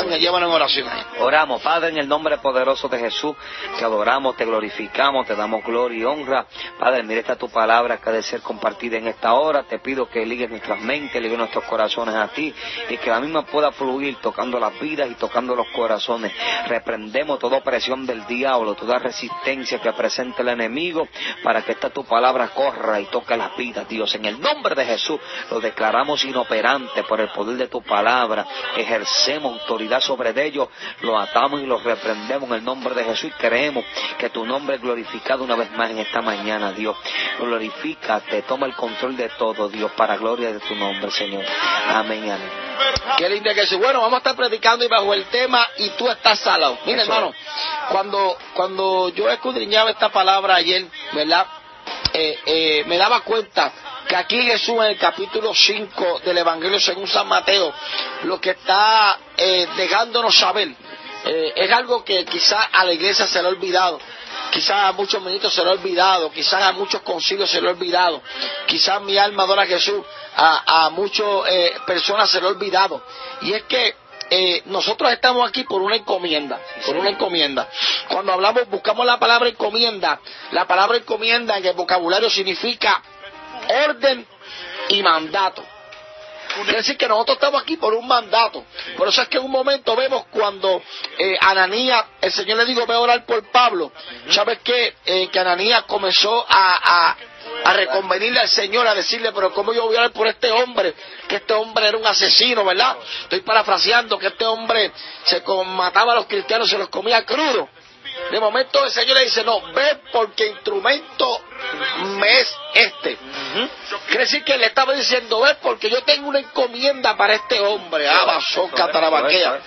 En oración. Oramos, Padre, en el nombre poderoso de Jesús, te adoramos, te glorificamos, te damos gloria y honra. Padre, mire esta tu palabra que ha de ser compartida en esta hora. Te pido que ligues nuestras mentes, ligues nuestros corazones a ti y que la misma pueda fluir tocando las vidas y tocando los corazones. Reprendemos toda opresión del diablo, toda resistencia que presente el enemigo para que esta tu palabra corra y toque las vidas, Dios. En el nombre de Jesús lo declaramos inoperante por el poder de tu palabra. Ejercemos autoridad sobre ellos, lo atamos y los reprendemos en el nombre de Jesús y creemos que tu nombre es glorificado una vez más en esta mañana, Dios. Glorifícate, toma el control de todo, Dios, para gloria de tu nombre, Señor. Amén, amén. Qué lindo que es. Bueno, vamos a estar predicando y bajo el tema y tú estás salado. Mira, Eso hermano, cuando, cuando yo escudriñaba esta palabra ayer, ¿verdad? Eh, eh, me daba cuenta que aquí Jesús en el capítulo 5 del Evangelio según San Mateo, lo que está eh, dejándonos saber eh, es algo que quizás a la iglesia se le ha olvidado. Quizás a muchos ministros se le ha olvidado, quizás a muchos concilios se le ha olvidado, quizás mi alma adora a Jesús, a, a muchas eh, personas se le ha olvidado. Y es que nosotros estamos aquí por una encomienda, por una encomienda. Cuando hablamos, buscamos la palabra encomienda, la palabra encomienda en el vocabulario significa orden y mandato. Quiere decir que nosotros estamos aquí por un mandato. Por eso es que en un momento vemos cuando eh, Ananías, el Señor le dijo, ve a orar por Pablo. ¿Sabes qué? Eh, que Ananías comenzó a, a, a reconvenirle al Señor, a decirle, pero ¿cómo yo voy a orar por este hombre? Que este hombre era un asesino, ¿verdad? Estoy parafraseando que este hombre se mataba a los cristianos, se los comía crudo. De momento el Señor le dice, no, ve porque instrumento me es este. Quiere decir que le estaba diciendo, ve porque yo tengo una encomienda para este hombre. Abasoca, tarabaquea.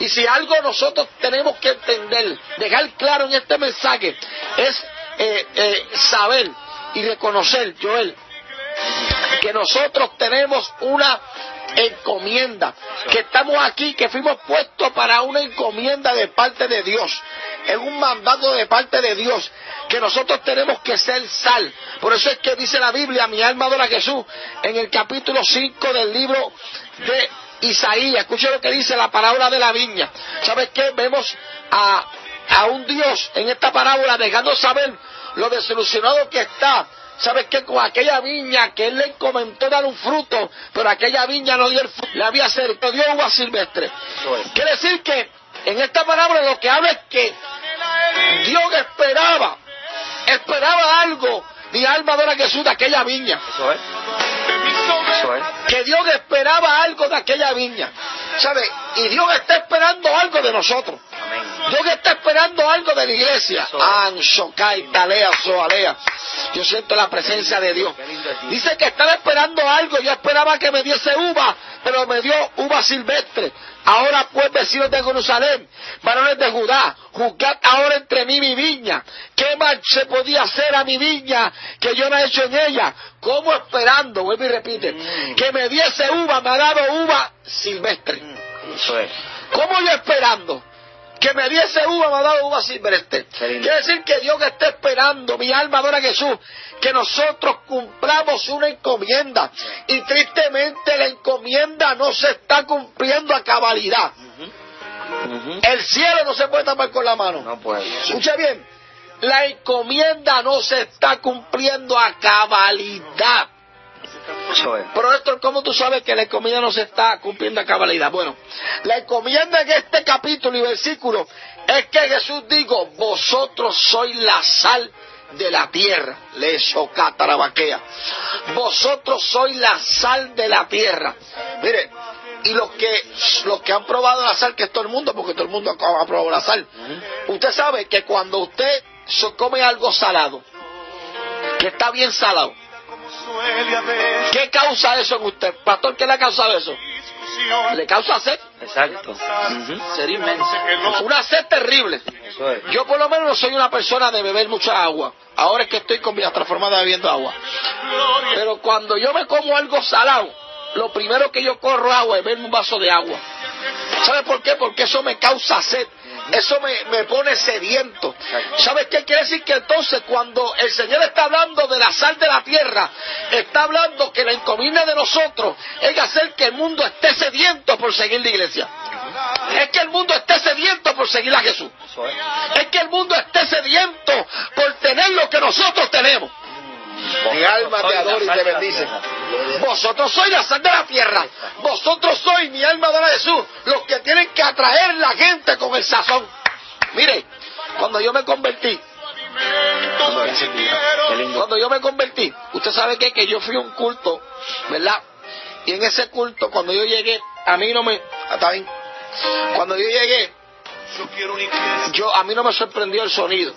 Y si algo nosotros tenemos que entender, dejar claro en este mensaje, es eh, eh, saber y reconocer, Joel, que nosotros tenemos una encomienda, que estamos aquí, que fuimos puestos para una encomienda de parte de Dios, es un mandato de parte de Dios, que nosotros tenemos que ser sal. Por eso es que dice la Biblia, mi alma adora a Jesús, en el capítulo 5 del libro de Isaías, escuche lo que dice la parábola de la viña. ¿Sabes qué? Vemos a, a un Dios en esta parábola dejando saber lo desilusionado que está ¿Sabes qué? Con aquella viña que él le comentó dar un fruto, pero aquella viña no dio el fruto, le había cerca, dio uva silvestre. Es. Quiere decir que en esta palabra lo que habla es que Dios esperaba, esperaba algo, mi alma adora a Jesús de aquella viña. Eso es. Eso es. Que Dios esperaba algo de aquella viña. ¿Sabe? Y Dios está esperando algo de nosotros. Amén. Dios está esperando algo de la iglesia. Anshokai, Talea, Soalea. Yo siento la presencia de Dios. Dice que estaba esperando algo. Yo esperaba que me diese uva, pero me dio uva silvestre. Ahora pues, vecinos de Jerusalén, varones de Judá, juzgad ahora entre mí mi viña. ¿Qué mal se podía hacer a mi viña que yo no he hecho en ella? ¿Cómo esperando? Vuelve y repite. Mm. Que me diese uva, me ha dado uva silvestre. Eso es. ¿Cómo yo esperando? Que me diese uva, me ha dado uva silvestre. Quiere decir que Dios está esperando, mi alma adora a Jesús, que nosotros cumplamos una encomienda. Y tristemente la encomienda no se está cumpliendo a cabalidad. El cielo no se puede tapar con la mano. No puede. Escucha bien, la encomienda no se está cumpliendo a cabalidad. Pero Héctor, ¿cómo tú sabes que la encomienda no se está cumpliendo a cabalidad? Bueno, la encomienda en este capítulo y versículo es que Jesús dijo, vosotros sois la sal de la tierra. Le tarabaquea. Vosotros sois la sal de la tierra. Mire, y los que, los que han probado la sal, que es todo el mundo, porque todo el mundo ha probado la sal. Usted sabe que cuando usted se come algo salado, que está bien salado, ¿Qué causa eso en usted? Pastor, ¿qué le ha causado eso? Le causa sed. Exacto. Ujú. Sed inmensa. Una sed terrible. Eso es. Yo por lo menos no soy una persona de beber mucha agua. Ahora es que estoy con vida transformada bebiendo agua. Pero cuando yo me como algo salado, lo primero que yo corro agua es beberme un vaso de agua. ¿Sabe por qué? Porque eso me causa sed. Eso me, me pone sediento. ¿Sabes qué quiere decir? Que entonces cuando el Señor está hablando de la sal de la tierra, está hablando que la encomienda de nosotros es hacer que el mundo esté sediento por seguir la iglesia. es que el mundo esté sediento por seguir a Jesús. Es que el mundo esté sediento por tener lo que nosotros tenemos. Alma te adora y te bendice. Vosotros sois la sal de la tierra. Vosotros sois, mi alma adora a Jesús, los que tienen que atraer la gente con el sazón. Mire, cuando yo me convertí, cuando yo me convertí, usted sabe que, que yo fui a un culto, ¿verdad? Y en ese culto, cuando yo llegué, a mí no me... Está bien. Cuando yo llegué, yo, a mí no me sorprendió el sonido.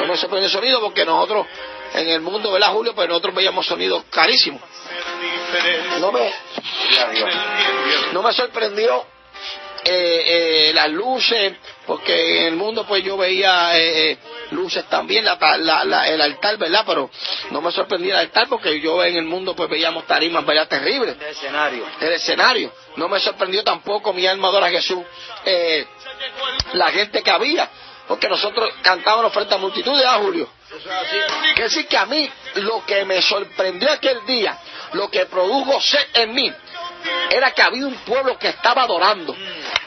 No me sorprendió el sonido porque nosotros, en el mundo, ¿verdad, Julio? Pues nosotros veíamos sonidos carísimos. No me, no me sorprendió eh, eh, las luces, porque en el mundo pues yo veía eh, luces también, la, la, el altar, ¿verdad? Pero no me sorprendía el altar porque yo en el mundo pues veíamos tarimas, ¿verdad? Terribles. El escenario. El escenario. No me sorprendió tampoco mi alma adora a Jesús, la gente que había, porque nosotros cantábamos frente a multitudes, ¿ah, Julio? Quiere decir que a mí lo que me sorprendió aquel día, lo que produjo sed en mí, era que había un pueblo que estaba adorando.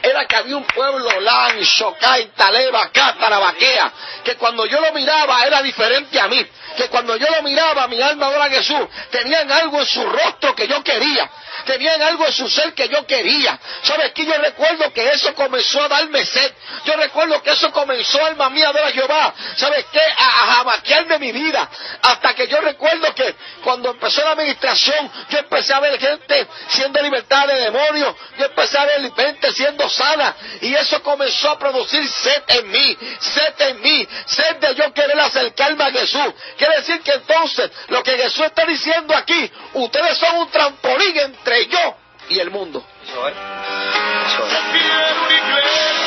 Era que había un pueblo, Lan, Shokai, Taleba, Cátara, Baquea, que cuando yo lo miraba era diferente a mí. Que cuando yo lo miraba, mi alma adora a Jesús, tenían algo en su rostro que yo quería tenían algo en su ser que yo quería. ¿Sabes qué? Yo recuerdo que eso comenzó a darme sed. Yo recuerdo que eso comenzó, alma mía, a ver a Jehová. ¿Sabes qué? A, a mi vida. Hasta que yo recuerdo que cuando empezó la administración, yo empecé a ver gente siendo libertada de demonios. Yo empecé a ver gente siendo sana. Y eso comenzó a producir sed en mí. Sed en mí. Sed de yo querer acercarme a Jesús. Quiere decir que entonces, lo que Jesús está diciendo aquí, ustedes son un trampolín entre yo y el mundo.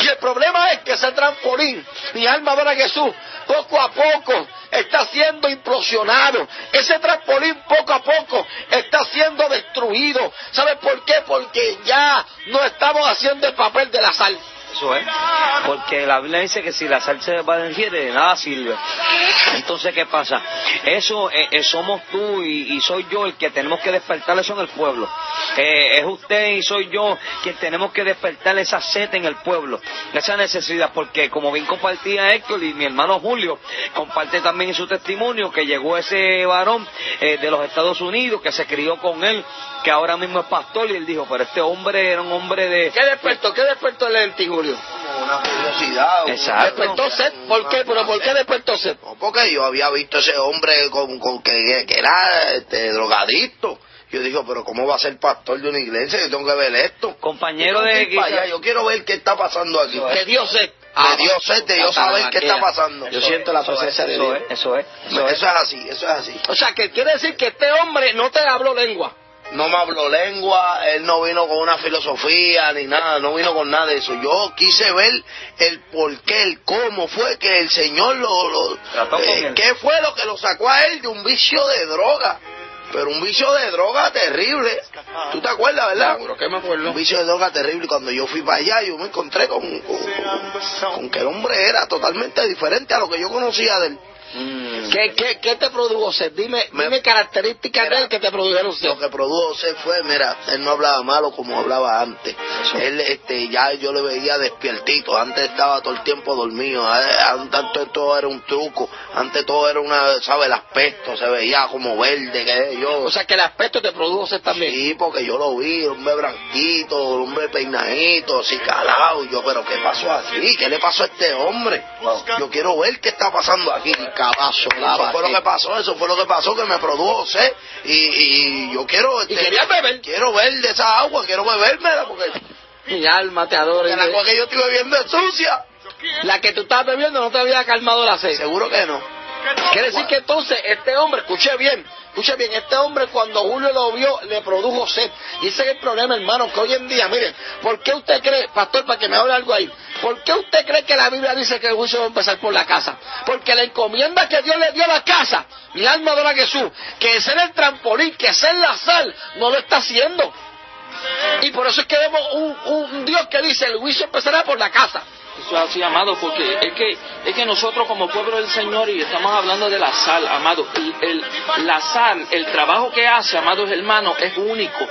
Y el problema es que ese trampolín, mi alma adora a Jesús, poco a poco está siendo implosionado. Ese trampolín poco a poco está siendo destruido. ¿Sabe por qué? Porque ya no estamos haciendo el papel de la sal. Porque la Biblia dice que si la sal se va de nada sirve. Entonces, ¿qué pasa? Eso eh, eh, somos tú y, soy yo el que tenemos que despertar eso en el pueblo. Eh, es usted y soy yo quien tenemos que despertar esa sed en el pueblo, esa necesidad, porque como bien compartía Héctor y mi hermano Julio, comparte también su testimonio que llegó ese varón de los Estados Unidos que se crió con él, que ahora mismo es pastor, y él dijo, pero este hombre era un hombre de... ¿Qué despertó? ¿Qué despertó el Julio? Como una curiosidad. Exacto. ¿Despertó sed? ¿Por qué? ¿Pero por qué despertó sed? porque yo había visto ese hombre con, con que, que, era este, drogadicto. Yo digo, pero ¿cómo va a ser pastor de una iglesia? Yo tengo que ver esto. Compañero de... Yo quiero ver qué está pasando aquí. Que Dios sed. De Dios sed, de Dios saber qué está pasando. Yo siento la presencia de Dios. Eso es. Eso es así, eso es así. O sea, que quiere decir que este hombre no te habló lengua no me habló lengua, él no vino con una filosofía ni nada, no vino con nada de eso. Yo quise ver el por qué, el cómo fue que el Señor lo... lo eh, ¿Qué fue lo que lo sacó a él de un vicio de droga? Pero un vicio de droga terrible. ¿Tú te acuerdas, verdad? ¿qué me acuerdo? Un vicio de droga terrible. Cuando yo fui para allá, yo me encontré con, con que el hombre era totalmente diferente a lo que yo conocía de él. Mm. ¿Qué, qué, qué, te produjo sed? Dime, dime características de él que te produjeron sed. Lo que produjo sed fue, mira, él no hablaba malo como hablaba antes. Él, este, ya yo le veía despiertito. Antes estaba todo el tiempo dormido. Antes todo era un truco. Antes todo era una, ¿sabes? El aspecto se veía como verde, que yo. O sea, que el aspecto te produjo sed también. Sí, porque yo lo vi, un hombre branquito, un hombre peinadito, así calado. Y yo, pero ¿qué pasó aquí? ¿Qué le pasó a este hombre? Yo quiero ver qué está pasando aquí caballo, Eso fue lo que pasó, eso fue lo que pasó, que me produjo sed. Y, y yo quiero... Este, quería beber. Quiero ver de esa agua, quiero bebérmela, porque... Mi alma te adora. La agua que yo estoy bebiendo es sucia. La que tú estás bebiendo no te había calmado la sed. Seguro que no. Quiere decir que entonces este hombre, escuche bien, escuche bien, este hombre cuando Julio lo vio le produjo sed. Y ese es el problema, hermano, que hoy en día, miren, ¿por qué usted cree, pastor, para que me hable algo ahí, ¿por qué usted cree que la Biblia dice que el juicio va a empezar por la casa? Porque la encomienda que Dios le dio a la casa, mi alma adora a Jesús, que ser el trampolín, que ser la sal, no lo está haciendo. Y por eso es que vemos un, un Dios que dice, el juicio empezará por la casa. Eso es así, amado, porque es que, es que nosotros como pueblo del Señor, y estamos hablando de la sal, amado, el, la sal, el trabajo que hace, amados hermanos, es único.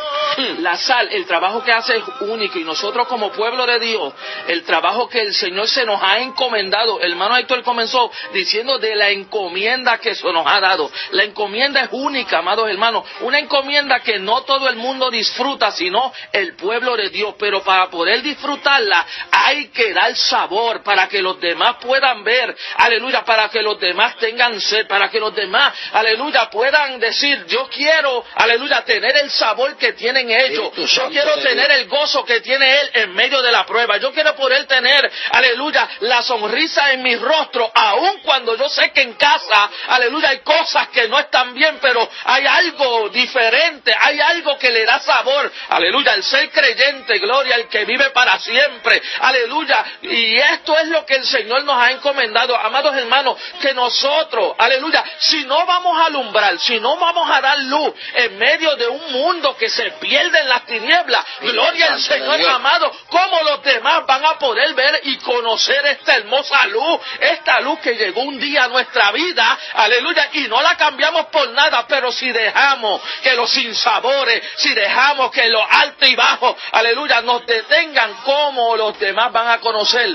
La sal, el trabajo que hace es único, y nosotros como pueblo de Dios, el trabajo que el Señor se nos ha encomendado, hermano Héctor comenzó diciendo de la encomienda que se nos ha dado. La encomienda es única, amados hermanos, una encomienda que no todo el mundo disfruta, sino el pueblo de Dios, pero para poder disfrutarla hay que dar sabor para que los demás puedan ver, aleluya, para que los demás tengan sed, para que los demás, aleluya, puedan decir, yo quiero, aleluya, tener el sabor que tienen ellos, yo quiero tener el gozo que tiene él en medio de la prueba, yo quiero poder tener, aleluya, la sonrisa en mi rostro, aun cuando yo sé que en casa, aleluya, hay cosas que no están bien, pero hay algo diferente, hay algo que le da sabor, aleluya, el ser creyente, gloria al que vive para siempre, aleluya, y esto es lo que el Señor nos ha encomendado, amados hermanos, que nosotros, aleluya, si no vamos a alumbrar, si no vamos a dar luz en medio de un mundo que se pierde en las tinieblas, gloria al Señor amado, ¿cómo los demás van a poder ver y conocer esta hermosa luz, esta luz que llegó un día a nuestra vida, aleluya, y no la cambiamos por nada, pero si dejamos que los sinsabores, si dejamos que lo alto y bajo, aleluya, nos detengan, ¿cómo los demás van a conocer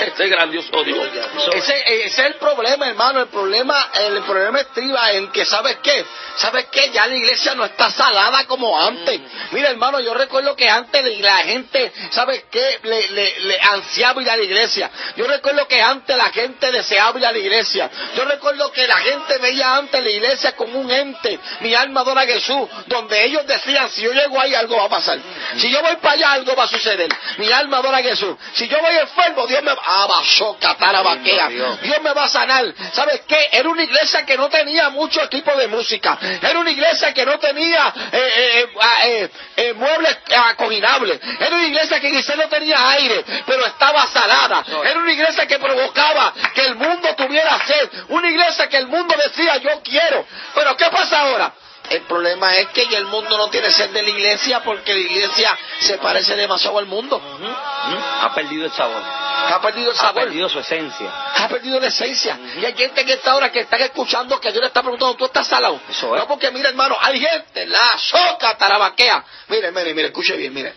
este grandioso Dios. Ese, es el problema, hermano. El problema, el problema estriba en que, ¿sabes qué? ¿Sabes qué? Ya la iglesia no está salada como antes. Mira, hermano, yo recuerdo que antes la gente, ¿sabes qué? Le, le, ansiaba ir a la iglesia. Yo recuerdo que antes la gente deseaba ir a la iglesia. Yo recuerdo que la gente veía antes la iglesia como un ente. Mi alma adora a Jesús. Donde ellos decían, si yo llego ahí, algo va a pasar. Si yo voy para allá, algo va a suceder. Mi alma adora a Jesús. Si yo voy enfermo, Dios me Dios me va a sanar. ¿Sabes qué? Era una iglesia que no tenía mucho equipo de música. Era una iglesia que no tenía eh, eh, eh, eh muebles acoginables. Era una iglesia que quizás no tenía aire, pero estaba salada. Era una iglesia que provocaba que el mundo tuviera sed. Una iglesia que el mundo decía, yo quiero. Pero ¿qué pasa ahora? El problema es que el mundo no tiene sed de la iglesia porque la iglesia se parece demasiado al mundo. Ha perdido el sabor. Ha perdido el sabor. Ha perdido su esencia. Ha perdido la esencia. Y hay gente en esta hora que están escuchando que Dios le está preguntando, ¿tú estás salado? Eso es. No, porque mira, hermano, hay gente, la soca tarabaquea. Mire, mire, mire, escuche bien, mire.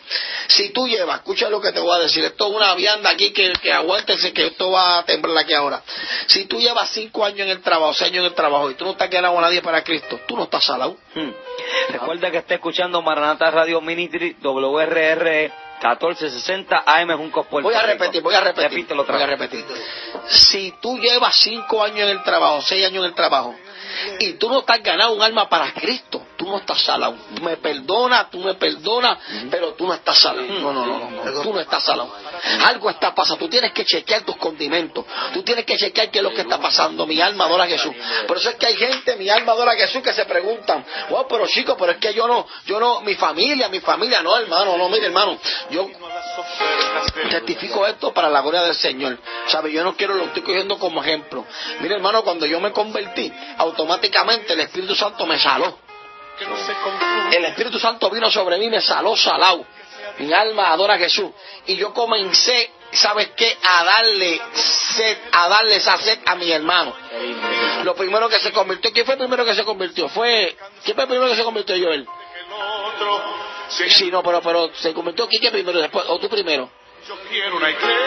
Si tú llevas, escucha lo que te voy a decir. Esto es una vianda aquí que, que aguántense que esto va a temblar aquí ahora. Si tú llevas cinco años en el trabajo, seis años en el trabajo y tú no estás quedando a nadie para Cristo, tú no estás salado. Hmm. Recuerda que está escuchando Maranata Radio Ministry WRR 1460 AM Juncos Puerto Voy a repetir, voy a repetir. Repítelo otra Voy a repetir. Si tú llevas cinco años en el trabajo, seis años en el trabajo, y tú no estás ganando un alma para Cristo, tú no estás salado. Tú me perdonas, tú me perdonas, pero tú no estás salado. No, no, no, no, tú no estás salado. Algo está pasando. Tú tienes que chequear tus condimentos. Tú tienes que chequear qué es lo que está pasando. Mi alma adora a Jesús. Por eso es que hay gente, mi alma adora a Jesús, que se preguntan, wow, pero chico, pero es que yo no, yo no, mi familia, mi familia, no, hermano, no, mire, hermano, yo certifico esto para la gloria del Señor. ¿Sabe? Yo no quiero lo estoy cogiendo como ejemplo. Mire, hermano, cuando yo me convertí, automáticamente el Espíritu Santo me saló. El Espíritu Santo vino sobre mí, me saló salado. Mi alma adora a Jesús. Y yo comencé, ¿sabes qué? A darle sed, a darle esa sed a mi hermano. Lo primero que se convirtió, ¿quién fue el primero que se convirtió? Fue, ¿quién fue el primero que se convirtió? Yo él. Sí, no, pero, pero se convirtió Quique primero después, o tú primero.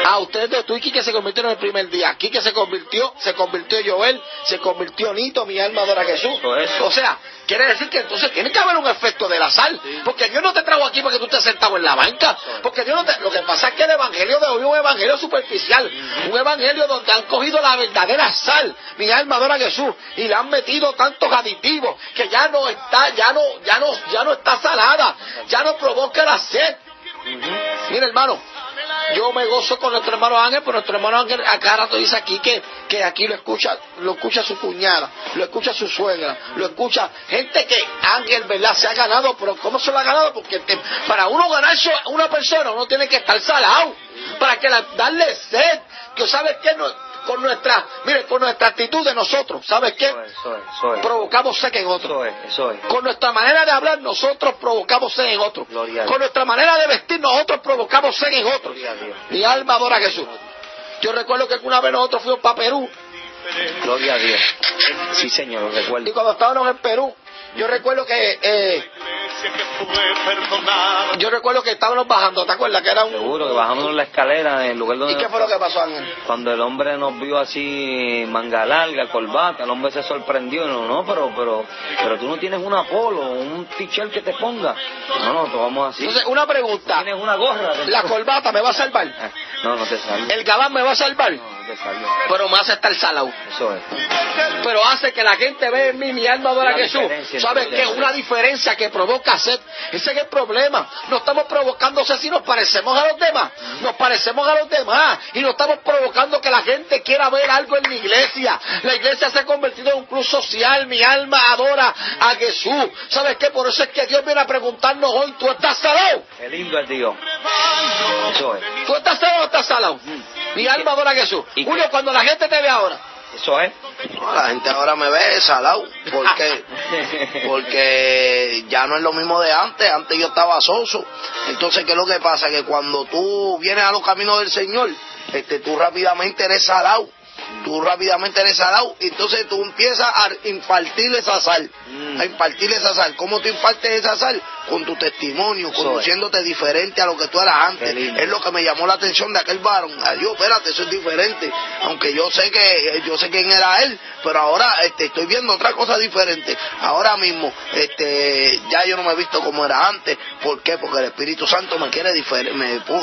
Ah, ustedes tú y Quique se convirtieron el primer día. Quique se convirtió, se convirtió Joel, se convirtió Nito, mi alma adora a Jesús. O sea, quiere decir que entonces tiene que haber un efecto de la sal. Porque Dios no te trajo aquí porque tú estés sentado en la banca. Porque Dios no te... Lo que pasa es que el evangelio de hoy es un evangelio superficial. Un evangelio donde han cogido la verdadera sal. Mi alma adora a Jesús. Y le han metido tantos aditivos que ya no está, ya no, ya no, ya no está salada. Ya no provoca la sed. Mira, hermano, yo me gozo con nuestro hermano Ángel, pero nuestro hermano Ángel acá rato dice aquí que, que aquí lo escucha, lo escucha su cuñada, lo escucha su suegra, lo escucha gente que Ángel, ¿verdad? Se ha ganado, pero ¿cómo se lo ha ganado? Porque para uno ganarse una persona uno tiene que estar salado, para que darle sed, que sabes que no, con nuestra, mire, con nuestra actitud de nosotros, ¿sabes qué? Provocamos sed en otro. Con nuestra manera de hablar, nosotros provocamos sed en otro. con nuestra manera de vestir, nosotros provocamos sed en otro. Mi alma adora a Jesús. Yo recuerdo que una vez nosotros fuimos para Perú. Gloria a Dios. Sí, Señor, recuerdo. Y cuando estábamos en Perú, yo recuerdo que eh, yo recuerdo que estábamos bajando, ¿te acuerdas? Que era un... Seguro, que bajamos la escalera en el lugar donde... ¿Y qué fue lo que pasó, Ángel? Cuando el hombre nos vio así, manga larga, corbata, el hombre se sorprendió. No, no, pero, pero, pero tú no tienes un polo, un t-shirt que te ponga. No, no, te vamos así. Entonces, una pregunta. Tienes una gorra. ¿La corbata me va a salvar? No, no te salva. ¿El gabán me va a salvar? No. Pero me hace estar salado. Eso es. Pero hace que la gente vea en mí mi alma adora a Jesús. ¿Sabes qué? Una diferencia que provoca sed. Ese es el problema. No estamos provocando sed si nos parecemos a los demás. Nos parecemos a los demás. Y no estamos provocando que la gente quiera ver algo en la iglesia. La iglesia se ha convertido en un club social. Mi alma adora a Jesús. ¿Sabes qué? Por eso es que Dios viene a preguntarnos hoy, ¿tú estás salado? Qué lindo es Dios. Eso es. ¿Tú estás salado o estás salado? Mi alma adora a Jesús. Julio, cuando la gente te ve ahora, Eso es. No, la gente ahora me ve salado. ¿Por qué? Porque ya no es lo mismo de antes. Antes yo estaba soso. Entonces, ¿qué es lo que pasa? Que cuando tú vienes a los caminos del Señor, este, tú rápidamente eres salado. Tú rápidamente eres salado. Y entonces tú empiezas a impartir esa sal. A impartir esa sal. ¿Cómo tú impartes esa sal? Con tu testimonio, Eso es. conduciéndote diferente a lo que tú eras antes. Es lo que me llamó la atención de aquel varón. Adiós, espérate, eso es diferente. Aunque yo sé que yo sé quién era él, pero ahora este, estoy viendo otra cosa diferente. Ahora mismo, este, ya yo no me he visto como era antes. ¿Por qué? Porque el Espíritu Santo me quiere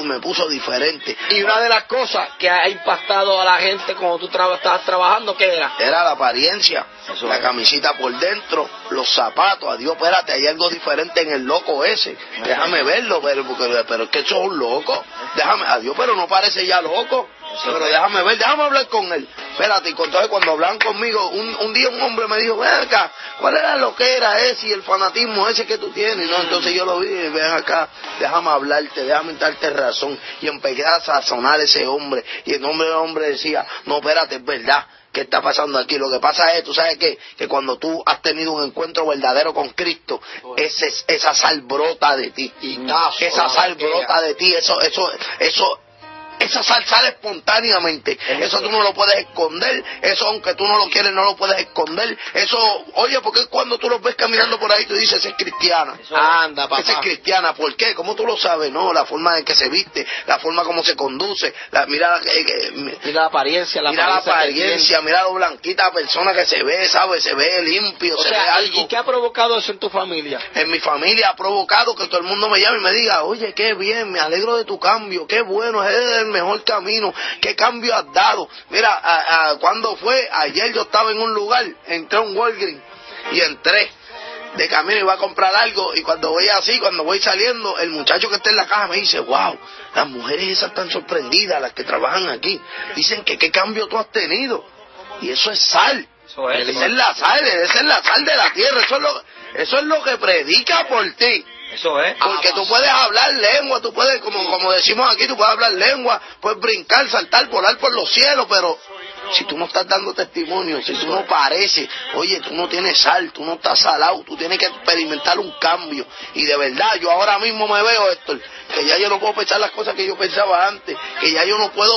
me puso diferente. y una de las cosas que ha impactado a la gente cuando tú estabas trabajando, ¿qué era? Era la apariencia, Eso la es. camisita por dentro, los zapatos. Adiós, espérate, hay algo diferente en el loco ese. Déjame verlo, pero, porque, pero es que eso es un loco. Déjame, adiós, pero no parece ya loco. Pero déjame ver, déjame hablar con él. Espérate, y entonces cuando hablan conmigo, un, un día un hombre me dijo, ven acá, ¿cuál era lo que era ese y el fanatismo ese que tú tienes? No, entonces yo lo vi, ven acá, déjame hablarte, déjame darte razón. Y empecé a sazonar ese hombre. Y el hombre, el hombre decía, no, espérate, es verdad. ¿Qué está pasando aquí? Lo que pasa es, tú sabes qué? que cuando tú has tenido un encuentro verdadero con Cristo, ese, esa sal brota de ti. esa sal brota de ti, eso, eso, eso, esa sal sale espontáneamente. Eso tú no lo puedes esconder. Eso, aunque tú no lo quieres, no lo puedes esconder. Eso, oye, porque cuando tú los ves caminando por ahí, tú dices, esa es cristiana. Anda, papá. Esa es cristiana. ¿Por qué? ¿Cómo tú lo sabes? No, la forma en que se viste, la forma como se conduce. La, mira, eh, eh, Mira la apariencia, la mira la apariencia. que apariencia, mira lo blanquita persona que se ve, ¿sabes? Se ve limpio. O se ve sea, ¿y- algo ¿y qué ha provocado eso en tu familia? en mi familia ha provocado que todo el mundo me llame y me diga, oye, qué bien, me alegro de tu cambio, qué bueno, es el mejor camino, qué cambio has dado. Mira, a, a- cuando fue, ayer yo estaba en un lugar, entré a un Walgreens y entré de camino iba a comprar algo y cuando voy así, cuando voy saliendo, el muchacho que está en la caja me dice, wow, las mujeres esas están sorprendidas, las que trabajan aquí, dicen que qué cambio tú has tenido. Y eso es sal. Eso es. Esa es la sal, esa es la sal de la tierra, eso es lo, eso es lo que predica por ti. Eso es. Porque tú puedes hablar lengua, tú puedes, como, como decimos aquí, tú puedes hablar lengua, puedes brincar, saltar, volar por los cielos, pero si tú no estás dando testimonio, si tú no pareces, oye, tú no tienes sal, tú no estás salado, tú tienes que experimentar un cambio. Y de verdad, yo ahora mismo me veo, Héctor, que ya yo no puedo pensar las cosas que yo pensaba antes, que ya yo no puedo,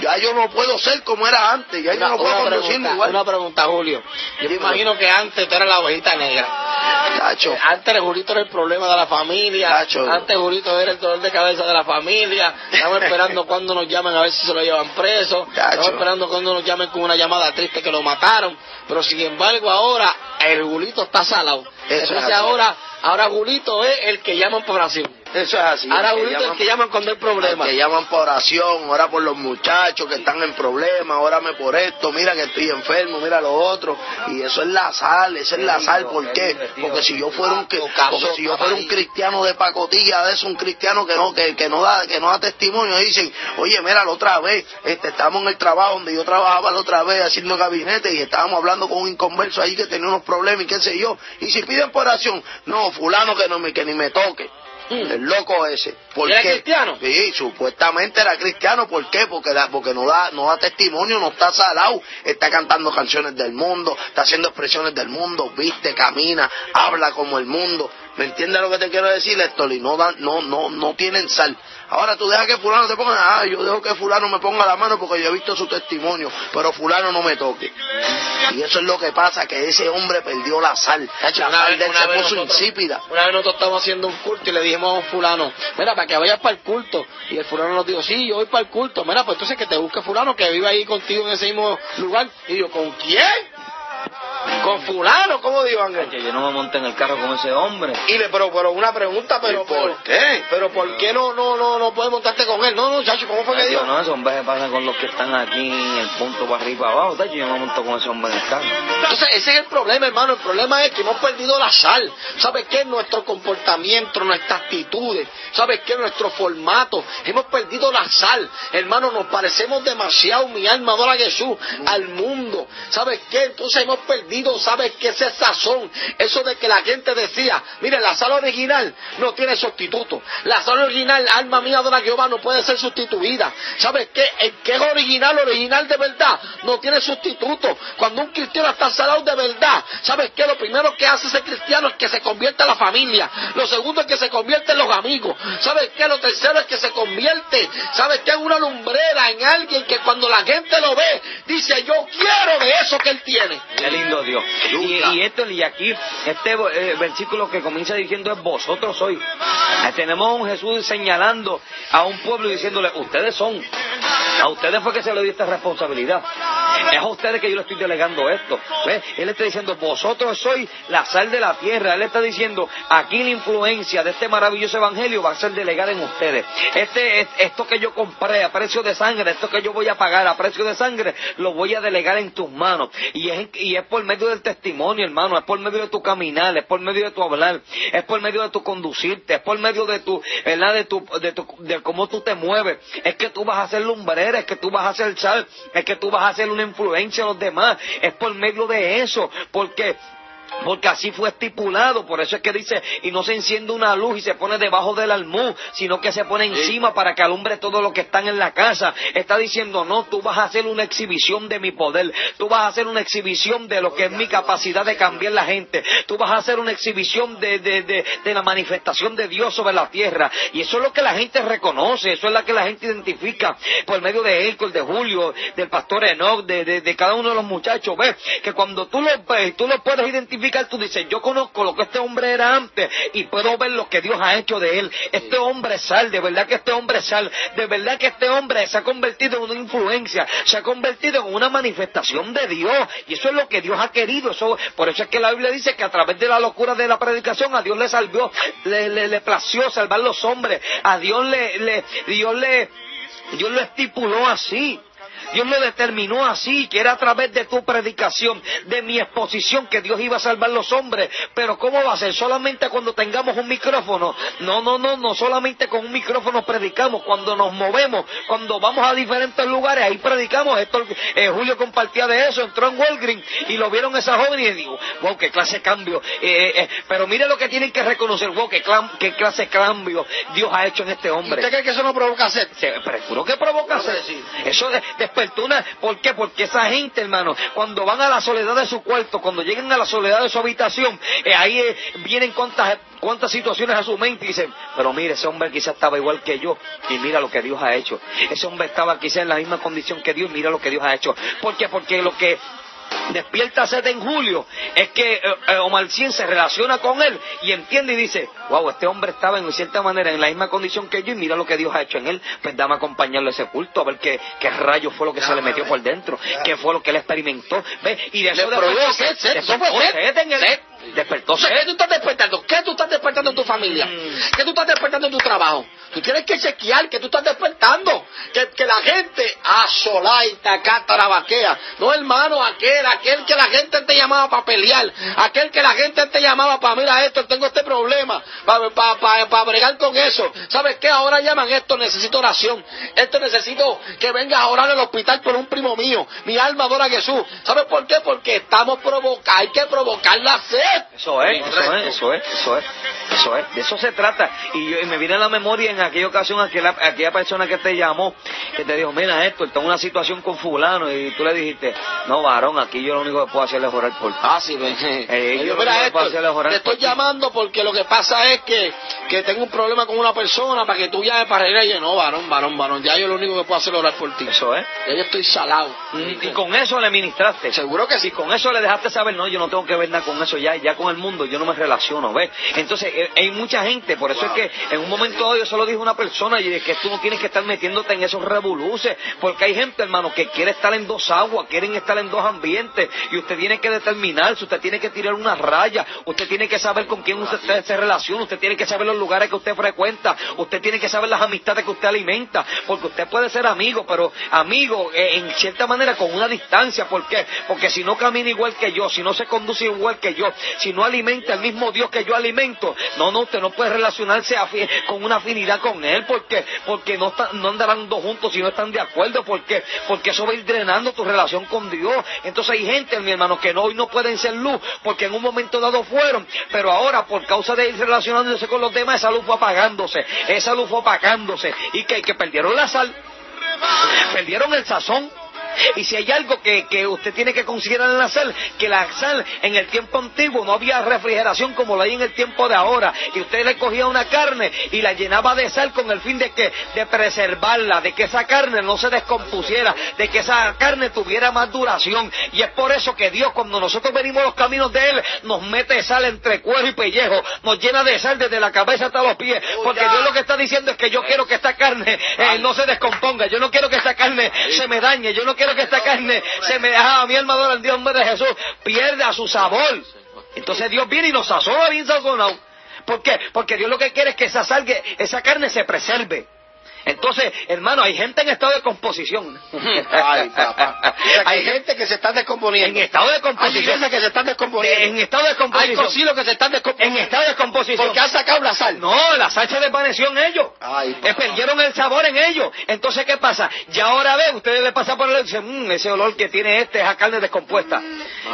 ya yo no puedo ser como era antes, ya yo Una, no puedo conducirme igual. una pregunta, Julio. Yo me imagino que antes tú eras la ovejita negra. Chacho. Antes Julito era el problema de la familia. Nacho. Antes Julito era el dolor de cabeza de la familia. Estamos esperando cuando nos llamen a ver si se lo llevan preso. Nacho. Estamos esperando cuando nos llamen con una llamada triste que lo mataron. Pero sin embargo ahora el Julito está salado. Eso es Entonces así. ahora, ahora Julito es el que llaman por oración. Eso es así. Ahora Julito es el que llaman cuando hay problemas. Que llaman por oración, ora por los muchachos que están en problemas, órame por esto, mira que estoy enfermo, mira lo otro. Y eso es la sal, esa es la sal, ¿por qué? Porque si yo fuera un, porque si yo fuera un cristiano de pacotilla, de eso, un cristiano que no, que, que no da, que no da testimonio, dicen, oye, mira, la otra vez, este, estábamos en el trabajo donde yo trabajaba la otra vez haciendo gabinete y estábamos hablando con un inconverso ahí que tenía unos problemas y qué sé yo. Y si piden por oración, no, fulano que no me, que ni me toque. El loco ese. ¿Por ¿Era qué? cristiano? Sí, supuestamente era cristiano. ¿Por qué? Porque, da- porque no, da, no da testimonio, no está salado. Está cantando canciones del mundo, está haciendo expresiones del mundo, viste, camina, habla como el mundo. ¿Me entiendes lo que te quiero decir, Héctor? Y no, dan, no, no, no tienen sal. Ahora tú dejas que fulano te ponga, ah, yo dejo que fulano me ponga la mano porque yo he visto su testimonio, pero fulano no me toque. Y eso es lo que pasa, que ese hombre perdió la sal. La sal de él se puso insípida. Una vez nosotros estábamos haciendo un culto y le dijimos a un fulano, mira, para que vayas para el culto. Y el fulano nos dijo, sí, yo voy para el culto. Mira, pues entonces que te busque fulano que vive ahí contigo en ese mismo lugar. Y yo, ¿con quién? Con fulano, ¿cómo digo Ángel? yo no me monté en el carro con ese hombre. Y le, pero, pero una pregunta, pero ¿por qué? Pero ¿por qué no, no, no, no puedes montarte con él? No, no, chacho, ¿cómo fue que dijo? No, ese hombre pasa con los que están aquí en el punto para arriba para abajo, yo no me monto con ese hombre en el carro. Entonces, ese es el problema, hermano. El problema es que hemos perdido la sal. ¿Sabes qué? Nuestro comportamiento, nuestras actitudes, ¿sabes qué? Nuestro formato. Hemos perdido la sal. Hermano, nos parecemos demasiado, mi alma adora a Jesús, al mundo. ¿Sabes qué? Entonces hemos perdido, ¿sabes qué? Ese sazón. Eso de que la gente decía, mire, la sal original no tiene sustituto. La sal original, alma mía, la Jehová, no puede ser sustituida. ¿Sabes qué? El que es original, original de verdad, no tiene sustituto. Cuando un cristiano está salado de verdad, ¿sabes qué? Lo primero que hace ese cristiano es que se convierte en la familia. Lo segundo es que se convierte en los amigos. ¿Sabes qué? Lo tercero es que se convierte, ¿sabes qué? En una lumbrera, en alguien que cuando la gente lo ve, dice, yo quiero de eso que él tiene. Qué lindo Dios. Y, esto, y aquí, este eh, versículo que comienza diciendo es vosotros sois. Tenemos a un Jesús señalando a un pueblo y diciéndole, ustedes son. A ustedes fue que se le dio esta responsabilidad. Es a ustedes que yo le estoy delegando esto. Él está diciendo, vosotros sois la sal de la tierra. Él está diciendo, aquí la influencia de este maravilloso evangelio va a ser delegada en ustedes. Este, esto que yo compré a precio de sangre, esto que yo voy a pagar a precio de sangre, lo voy a delegar en tus manos. Y es, y es por medio del testimonio, hermano, es por medio de tu caminar, es por medio de tu hablar, es por medio de tu conducirte, es por medio de tu, ¿verdad? De tu, de tu, de cómo tú te mueves. Es que tú vas a ser lumbrera, es que tú vas a ser sal, es que tú vas a ser una influencia a los demás. Es por medio de eso, porque porque así fue estipulado, por eso es que dice, y no se enciende una luz y se pone debajo del almú, sino que se pone encima para que alumbre todo lo que están en la casa. Está diciendo, no, tú vas a hacer una exhibición de mi poder, tú vas a hacer una exhibición de lo que es mi capacidad de cambiar la gente, tú vas a hacer una exhibición de, de, de, la manifestación de Dios sobre la tierra. Y eso es lo que la gente reconoce, eso es lo que la gente identifica por medio de Elco, de Julio, del pastor Enoch, de, de, cada uno de los muchachos. Ves que cuando tú lo ves, tú lo puedes identificar tú dices, yo conozco lo que este hombre era antes y puedo ver lo que Dios ha hecho de él. Este hombre sal, de verdad que este hombre sal, de verdad que este hombre se ha convertido en una influencia, se ha convertido en una manifestación de Dios. Y eso es lo que Dios ha querido. Eso, por eso es que la Biblia dice que a través de la locura de la predicación a Dios le salvó, le, le, le plació salvar los hombres. A Dios le, le, Dios le, Dios lo estipuló así. Dios lo determinó así, que era a través de tu predicación, de mi exposición, que Dios iba a salvar los hombres. Pero ¿cómo va a ser? Solamente cuando tengamos un micrófono. No, no, no, no solamente con un micrófono predicamos. Cuando nos movemos, cuando vamos a diferentes lugares, ahí predicamos. Esto, eh, Julio compartía de eso, entró en Walgreens y lo vieron esa joven y digo, wow, qué clase de cambio. Eh, eh, pero mire lo que tienen que reconocer, wow, qué, clase de cambio Dios ha hecho en este hombre. ¿Usted cree que eso no provoca sed? pero que provoca sed. Eso de, ¿Por qué? Porque esa gente, hermano, cuando van a la soledad de su cuarto, cuando llegan a la soledad de su habitación, eh, ahí eh, vienen cuántas, cuántas situaciones a su mente y dicen, pero mire, ese hombre quizás estaba igual que yo y mira lo que Dios ha hecho. Ese hombre estaba quizás en la misma condición que Dios y mira lo que Dios ha hecho. ¿Por qué? Porque lo que despierta sed en julio, es que eh, eh, Omar Cien se relaciona con él y entiende y dice, wow, este hombre estaba en cierta manera en la misma condición que yo y mira lo que Dios ha hecho en él, pues dame a acompañarlo a ese culto, a ver qué, qué rayo fue lo que se le metió por dentro, qué fue lo que él experimentó, ¿ve? Y de eso de, Despertó. ¿Qué tú estás despertando? ¿Qué tú estás despertando en tu familia? Mm. ¿Qué tú estás despertando en tu trabajo? Tú tienes que chequear que tú estás despertando. Que, que la gente, asolaita, catarabaquea. No, hermano, aquel, aquel que la gente te llamaba para pelear. Aquel que la gente te llamaba para, mira esto, tengo este problema. Para, para, para, bregar con eso. ¿Sabes qué? Ahora llaman esto, necesito oración. Esto necesito que vengas a orar al hospital por un primo mío. Mi alma adora a Jesús. ¿Sabes por qué? Porque estamos provocando, hay que provocar la sed. Eso es, eso es, eso es, eso es, eso es, de eso se trata. Y, me viene a la memoria en aquella ocasión aquella, aquella persona que te llamó que te dijo, mira esto, está en una situación con fulano y tú le dijiste, no varón, aquí yo lo único que puedo hacer es orar por ti. Ah, sí, ven. Eh, yo mira lo que esto, puedo hacer es orar te estoy por llamando porque lo que pasa es que, que tengo un problema con una persona para que tú llames para ir y yo, no, varón, varón, varón, ya yo lo único que puedo hacer es orar por ti. Eso es. Ya yo estoy salado. Y con eso le ministraste. Seguro que sí. Con eso le dejaste saber, no, yo no tengo que ver nada con eso ya, ya con el mundo yo no me relaciono, ¿ves? Entonces, eh, hay mucha gente, por eso es que en un momento dado yo solo dijo una persona y es que tú no tienes que estar metiéndote en esos revoluces, porque hay gente, hermano, que quiere estar en dos aguas, quieren estar en dos ambientes, y usted tiene que determinarse, usted tiene que tirar una raya, usted tiene que saber con quién usted se relaciona, usted tiene que saber los lugares que usted frecuenta, usted tiene que saber las amistades que usted alimenta, porque usted puede ser amigo, pero amigo eh, en cierta manera con una distancia, ¿por qué? Porque si no camina igual que yo, si no se conduce igual que yo, si no alimenta el mismo Dios que yo alimento, no, no, usted no puede relacionarse con una afinidad con Él, porque porque no, está- no andarán dos juntos si no están de acuerdo, porque porque eso va a ir drenando tu relación con Dios. Entonces hay gente, mi hermano, que hoy no pueden ser luz, porque en un momento dado fueron, pero ahora por causa de ir relacionándose con los demás, esa luz fue apagándose, esa luz fue apagándose, y que, que perdieron la sal, perdieron el sazón. Y si hay algo que, que usted tiene que considerar en la sal, que la sal en el tiempo antiguo no había refrigeración como lo hay en el tiempo de ahora. Y usted le cogía una carne y la llenaba de sal con el fin de que de preservarla, de que esa carne no se descompusiera, de que esa carne tuviera más duración. Y es por eso que Dios, cuando nosotros venimos los caminos de Él, nos mete sal entre cuero y pellejo, nos llena de sal desde la cabeza hasta los pies. Porque Dios lo que está diciendo es que yo quiero que esta carne eh, no se descomponga, yo no quiero que esta carne se me dañe, yo no quiero que esta carne se me ah, mi alma adora al Dios de Jesús, pierda su sabor. Entonces Dios viene y nos sazona bien sazonado. ¿Por qué? Porque Dios lo que quiere es que esa, sal, que esa carne se preserve. Entonces, hermano, hay gente en estado de composición. Ay, papá. Hay gente que se está en descomponiendo. estado de Hay composición. iglesias que se están descomponiendo. En estado de Hay composición. concilios que se están En descomponiendo. estado de composición. Porque han sacado la sal. No, la sal se desvaneció en ellos. Ay, Eh, perdieron el sabor en ellos. Entonces, ¿qué pasa? Ya ahora ve, ustedes le pasan por el y dicen, "Mm, ese olor que tiene este es a carne descompuesta.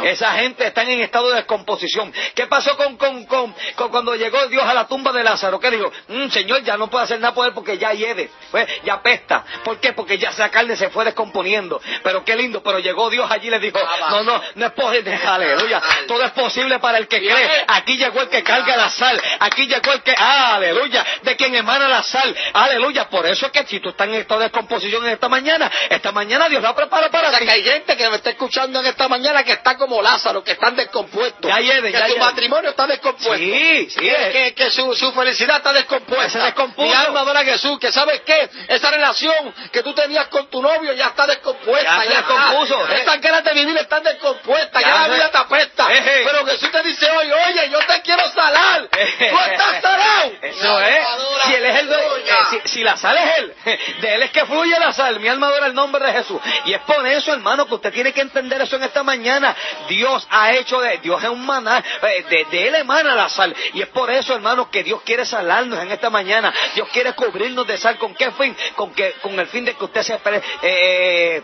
Esa gente está en estado de descomposición. ¿Qué pasó con, con, con, con cuando llegó Dios a la tumba de Lázaro? ¿Qué dijo? "Mm, señor, ya no puede hacer nada por él porque ya hiede, pues, ya pesta. ¿Por qué? Porque ya esa carne se fue descomponiendo. Pero qué lindo, pero llegó Dios allí y le dijo, no, no, no es posible, aleluya. Todo es posible para el que cree. Aquí llegó el que carga la sal. Aquí llegó el que, ah, aleluya, de quien emana la sal. Aleluya. Por eso es que si tú estás en estado de descomposición en esta mañana, esta mañana Dios la prepara O para sea, ti. que hay gente que me está escuchando en esta mañana que está como Lázaro, que están descompuestos. Ya hiede, que ya su matrimonio está descompuesto. Sí, sí, Que, es. que, que su, su felicidad está descompuesta. Se descompuso. Mi alma adora a Jesús. Que sabes qué? Esa relación que tú tenías con tu novio ya está descompuesta. Ya se descompuso, está. eh. Esas ganas de vivir están descompuestas. Ya, Ya la vida te apesta. Eh, eh. Pero Jesús te dice hoy, oye, yo te quiero salar. Tú estás salado. Eso es. Si él es el dueño- eh, si, si la sal es él, de él es que fluye la sal. Mi alma adora el nombre de Jesús. Y es por eso, hermano, que usted tiene que entender eso en esta mañana. Dios ha hecho de, Dios es un maná, eh, de, de él emana la sal. Y es por eso, hermano, que Dios quiere salarnos en esta mañana. Dios quiere cubrirnos de sal. ¿Con qué fin? Con que, con el fin de que usted se, pre- eh,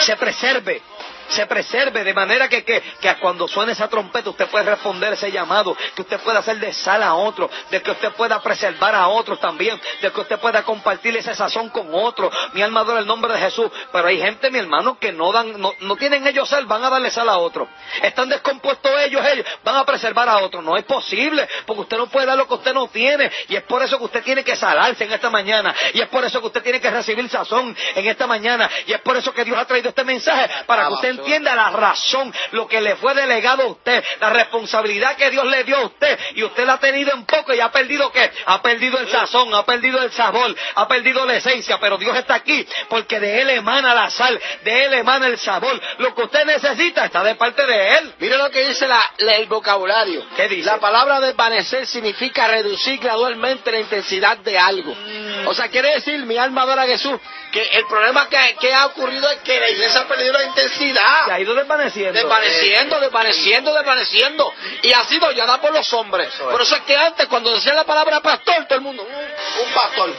se preserve. Se preserve de manera que, que, que cuando suene esa trompeta usted puede responder ese llamado, que usted pueda hacer de sal a otro, de que usted pueda preservar a otros también, de que usted pueda compartir ese sazón con otros. Mi alma adora el nombre de Jesús, pero hay gente, mi hermano, que no dan, no, no tienen ellos sal, van a darle sal a otro. Están descompuestos ellos, ellos van a preservar a otros. No es posible, porque usted no puede dar lo que usted no tiene, y es por eso que usted tiene que salarse en esta mañana, y es por eso que usted tiene que recibir sazón en esta mañana, y es por eso que Dios ha traído este mensaje, para que usted entienda la razón, lo que le fue delegado a usted, la responsabilidad que Dios le dio a usted, y usted la ha tenido en poco y ha perdido qué? Ha perdido el sazón, ha perdido el sabor, ha perdido la esencia, pero Dios está aquí porque de Él emana la sal, de Él emana el sabor. Lo que usted necesita está de parte de Él. Mira lo que dice la- la- el vocabulario. ¿Qué dice? La palabra desvanecer significa reducir gradualmente la intensidad de algo. Mm. O sea, quiere decir, mi alma adora a Jesús, que el problema que, que ha ocurrido es que la iglesia ha perdido la intensidad. Se ha ido desvaneciendo. Desvaneciendo, desvaneciendo, desvaneciendo. Y ha sido llena por los hombres. Eso es. Por eso es que antes, cuando decía la palabra pastor, todo el mundo, "Mm, un pastor.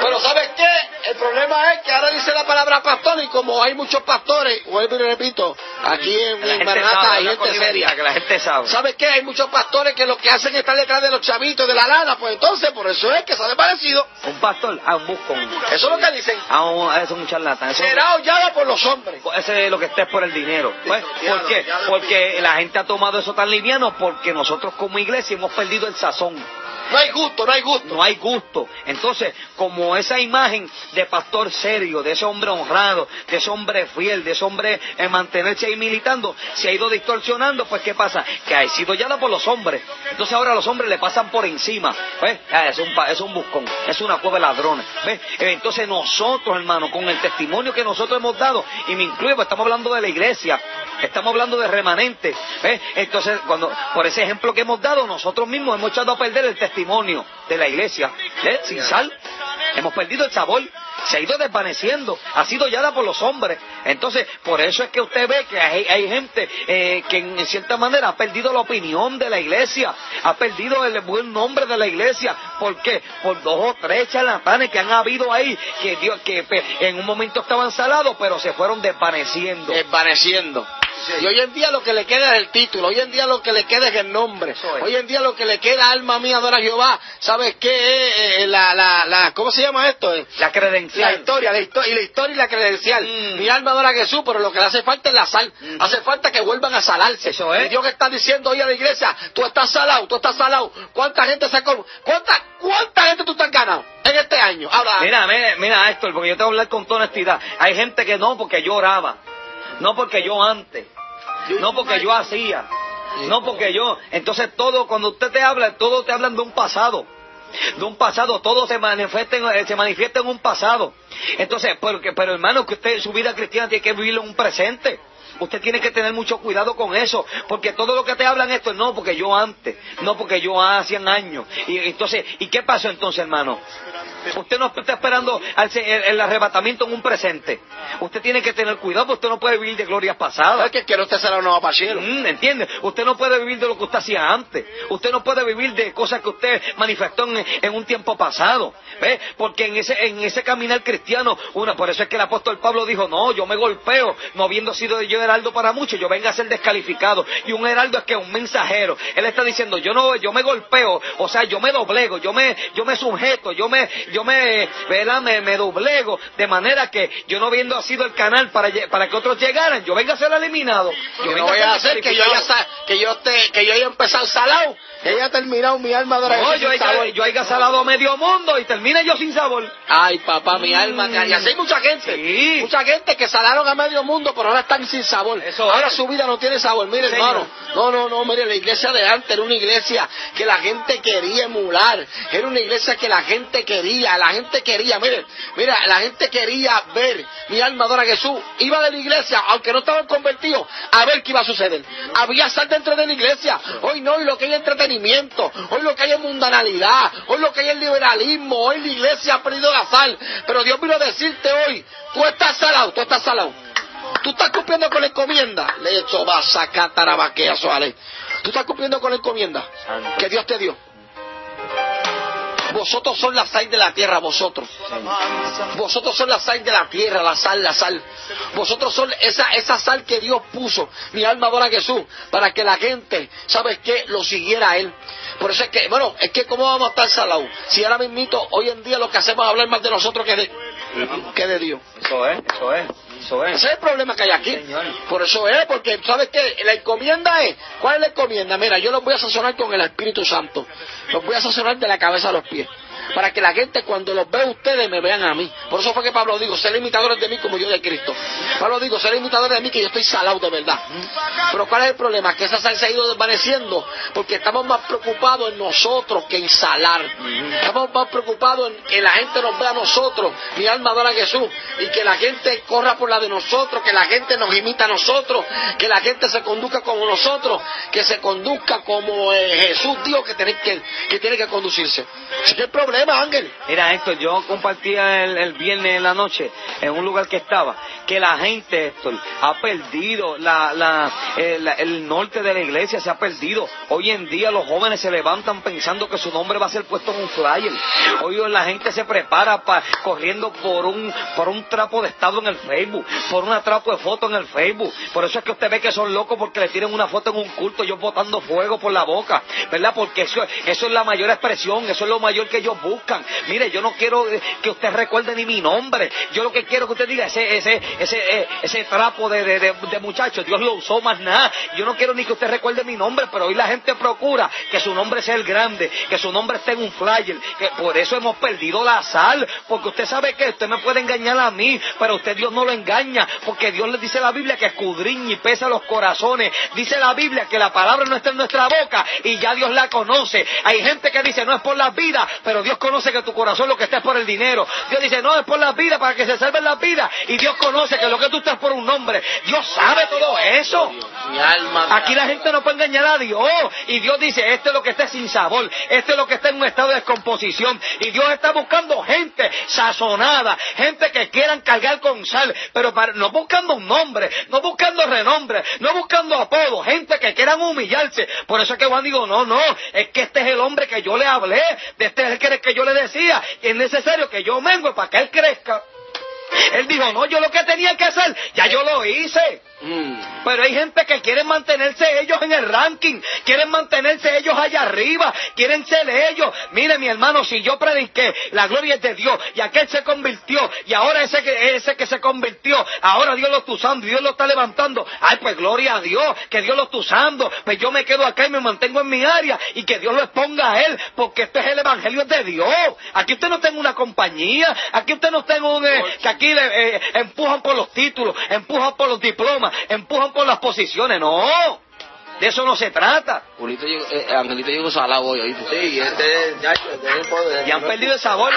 Pero ¿sabes qué? el problema es que ahora dice la palabra pastor y como hay muchos pastores, vuelvo y repito, aquí en, en hay gente seria. Que la gente sabe. ¿Sabes qué? Hay muchos pastores que lo que hacen es estar detrás de los chavitos de la lana, pues entonces por eso es que se ha parecido. Un pastor a un buscón. Eso es lo que dicen. A un, a eso es un charlatán. Será hollada por los hombres. Ese es lo que esté por el dinero. Pues, ¿Por qué? Porque la gente ha tomado eso tan liviano porque nosotros como iglesia hemos perdido el sazón. No hay gusto, no hay gusto. No hay gusto. Entonces, como esa imagen de pastor serio, de ese hombre honrado, de ese hombre fiel, de ese hombre en mantenerse ahí militando, se ha ido distorsionando, pues ¿qué pasa? Que ha sido ya por los hombres. Entonces ahora los hombres le pasan por encima. ¿Ves? Ah, es, un, es un buscón, es una cueva de ladrones. ¿Ves? Entonces nosotros, hermano, con el testimonio que nosotros hemos dado, y me incluyo, pues, estamos hablando de la iglesia, estamos hablando de remanentes. ¿Ves? Entonces, cuando, por ese ejemplo que hemos dado, nosotros mismos hemos echado a perder el testimonio testimonio de la iglesia, ¿eh? sin sal. Hemos perdido el sabor, se ha ido desvaneciendo, ha sido hallada por los hombres. Entonces, por eso es que usted ve que hay, gente eh, que en cierta manera ha perdido la opinión de la iglesia, ha perdido el buen nombre de la iglesia. ¿Por qué? Por dos o tres charlatanes que han habido ahí, que, Dios, que en un momento estaban salados, pero se fueron desvaneciendo. Desvaneciendo. Y hoy en día lo que le queda es el título, hoy en día lo que le queda es el nombre, hoy en día lo que le queda, alma mía, adora a Jehová, ¿sabes qué? Eh, la, la, la, ¿Cómo se llama esto? La credencial. La historia, la y la historia y la credencial. Mm. Mi alma adora a Jesús, pero lo que le hace falta es la sal. Mm. Hace falta que vuelvan a salarse. Eso es. Y Dios que está diciendo hoy a la iglesia, tú estás salado, tú estás salado. ¿Cuánta gente se ¿Cuánta, ¿Cuánta gente tú estás ganado en este año? Habla. Mira, mira, mira esto, porque yo te voy a hablar con toda honestidad. Hay gente que no, porque yo oraba. No porque yo antes. No porque yo hacía. No porque yo. Entonces todo, cuando usted te habla, todo te hablan de un pasado. De un pasado, todo se manifiesta, en, eh, se manifiesta en un pasado. Entonces, porque, pero hermano, que usted su vida cristiana tiene que vivir en un presente. Usted tiene que tener mucho cuidado con eso, porque todo lo que te hablan esto es no porque yo antes, no porque yo hace años. Y entonces, ¿y qué pasó entonces, hermano? Usted no está esperando el, arrebatamiento en un presente. Usted tiene que tener cuidado porque usted no puede vivir de glorias pasadas. Es que quiere usted ser una para cielo. Mm, ¿Entiende? Usted no puede vivir de lo que usted hacía antes. Usted no puede vivir de cosas que usted manifestó en, un tiempo pasado. ¿Ve? Porque en ese, en ese caminar cristiano, una, por eso es que el apóstol Pablo dijo, no, yo me golpeo, no habiendo sido yo heraldo para muchos, yo venga a ser descalificado. Y un heraldo es que un mensajero. Él está diciendo, yo no, yo me golpeo, o sea, yo me doblego, yo me, yo me sujeto, yo me, yo me, Me, me doblego, de manera que yo no viendo sido el canal para, para que otros llegaran, yo venga a ser eliminado. Yo, no voy a hacer que yo, ya, que yo, te, que yo haya empezado salado ella ha terminado mi alma de no, yo, haya, yo haya salado medio mundo y termine yo sin sabor. Ay, papá, mi alma. Y así hay mucha gente. Mucha gente que salaron a medio mundo, pero ahora están sin sabor. ahora su vida no tiene sabor. Mire, hermano. No, no, no, mire, la iglesia de antes era una iglesia que la gente quería emular. Era una iglesia que la gente quería. La gente quería, mire, mira, la gente quería ver mi alma adora a Jesús. Iba de la iglesia, aunque no estaban convertidos, a ver qué iba a suceder. Había sal dentro de la iglesia. Hoy no, y lo que hay hoy lo que hay es mundanalidad, hoy lo que hay es liberalismo, hoy la iglesia ha perdido la sal. Pero Dios vino a decirte hoy, tú estás salado, tú estás salado. Tú estás cumpliendo con la encomienda. Le hecho va a sacar tarabaquea, Tú estás cumpliendo con la encomienda que Dios te dio. Vosotros son la sal de la tierra, vosotros. Vosotros son la sal de la tierra, la sal, la sal. Vosotros son esa, esa sal que Dios puso, mi alma adora a Jesús, para que la gente, ¿sabes qué? Lo siguiera a Él. Por eso es que, bueno, es que cómo vamos a estar salados. Si ahora mismo, hoy en día lo que hacemos es hablar más de nosotros que de, que de Dios. Eso es, eso es. Ese es el problema que hay aquí. Por eso es, porque ¿sabes qué? La encomienda es, ¿cuál es la encomienda? Mira, yo los voy a sazonar con el Espíritu Santo. Los voy a sazonar de la cabeza a los pies para que la gente cuando los vea ustedes me vean a mí. Por eso fue que Pablo dijo, ser imitadores de mí como yo de Cristo. Pablo dijo, ser imitadores de mí que yo estoy salado de verdad. Pero ¿cuál es el problema? Que esa sal se ha ido desvaneciendo porque estamos más preocupados en nosotros que en salar. Estamos más preocupados en que la gente nos vea a nosotros, mi alma adora a Jesús, y que la gente corra por habla de nosotros, que la gente nos imita a nosotros, que la gente se conduzca como nosotros, que se conduzca como eh, Jesús dijo que tiene que, que tiene que conducirse. ¿Qué el Mira, Héctor, yo compartía el, viernes en la noche en un lugar que estaba, que la gente, Héctor, ha perdido la, la, el, el norte de la iglesia, se ha perdido. Hoy en día los jóvenes se levantan pensando que su nombre va a ser puesto en un flyer. Hoy la gente se prepara para corriendo por un, por un trapo de estado en el Facebook, por una trapo de foto en el Facebook. Por eso es que usted ve que son locos porque le tienen una foto en un culto, yo botando fuego por la boca, ¿verdad? Porque eso, eso es la mayor expresión, eso es lo mayor que ellos buscan. Mire, yo no quiero que usted recuerde ni mi nombre, yo lo que quiero que usted diga, ese, ese, ese, eh, ese trapo de, de, de, muchacho, Dios lo usó más nada. Yo no quiero ni que usted recuerde mi nombre, pero hoy la gente procura que su nombre sea el grande, que su nombre esté en un flyer, que por eso hemos perdido la sal, porque usted sabe que usted me puede engañar a mí, pero usted Dios no lo engaña, porque Dios le dice a la Biblia que escudriña y pesa los corazones. Dice la Biblia que la palabra no está en nuestra boca y ya Dios la conoce. Hay gente que dice no es por la vida, pero Dios conoce que tu corazón lo que está es por el dinero. Dios dice no es por la vida para que se salven las vidas y Dios conoce que lo que tú estás por un nombre. Dios sabe todo eso. Aquí la gente no puede engañar a Dios y Dios dice esto es lo que está sin sabor, esto es lo que está en un estado de descomposición y Dios está buscando gente sazonada, gente que quieran cargar con sal, pero no buscando un nombre, no buscando renombre, no buscando apodo, gente que quieran humillarse. Por eso es que Juan digo, no, no, es que este es el hombre que yo le hablé, de este es el que yo le decía, y es necesario que yo mengue para que él crezca. Él dijo, no, yo lo que tenía que hacer, ya yo lo hice. Mm. Pero hay gente que quiere mantenerse ellos en el ranking, quieren mantenerse ellos allá arriba, quieren ser ellos. Mire mi hermano, si yo prediqué, la gloria es de Dios, y aquel se convirtió, y ahora ese que, ese que se convirtió, ahora Dios lo está usando, Dios lo está levantando. Ay, pues gloria a Dios, que Dios lo está usando. Pues yo me quedo acá y me mantengo en mi área, y que Dios lo exponga a él, porque este es el evangelio de Dios. Aquí usted no tiene una compañía, aquí usted no tiene un, eh, que aquí le eh, empujan por los títulos, empujan por los diplomas, empujan por las posiciones, no. De eso no se trata. Julito eh, Angelito llegó salado hoy, Sí, este ya, y han perdido el sabor.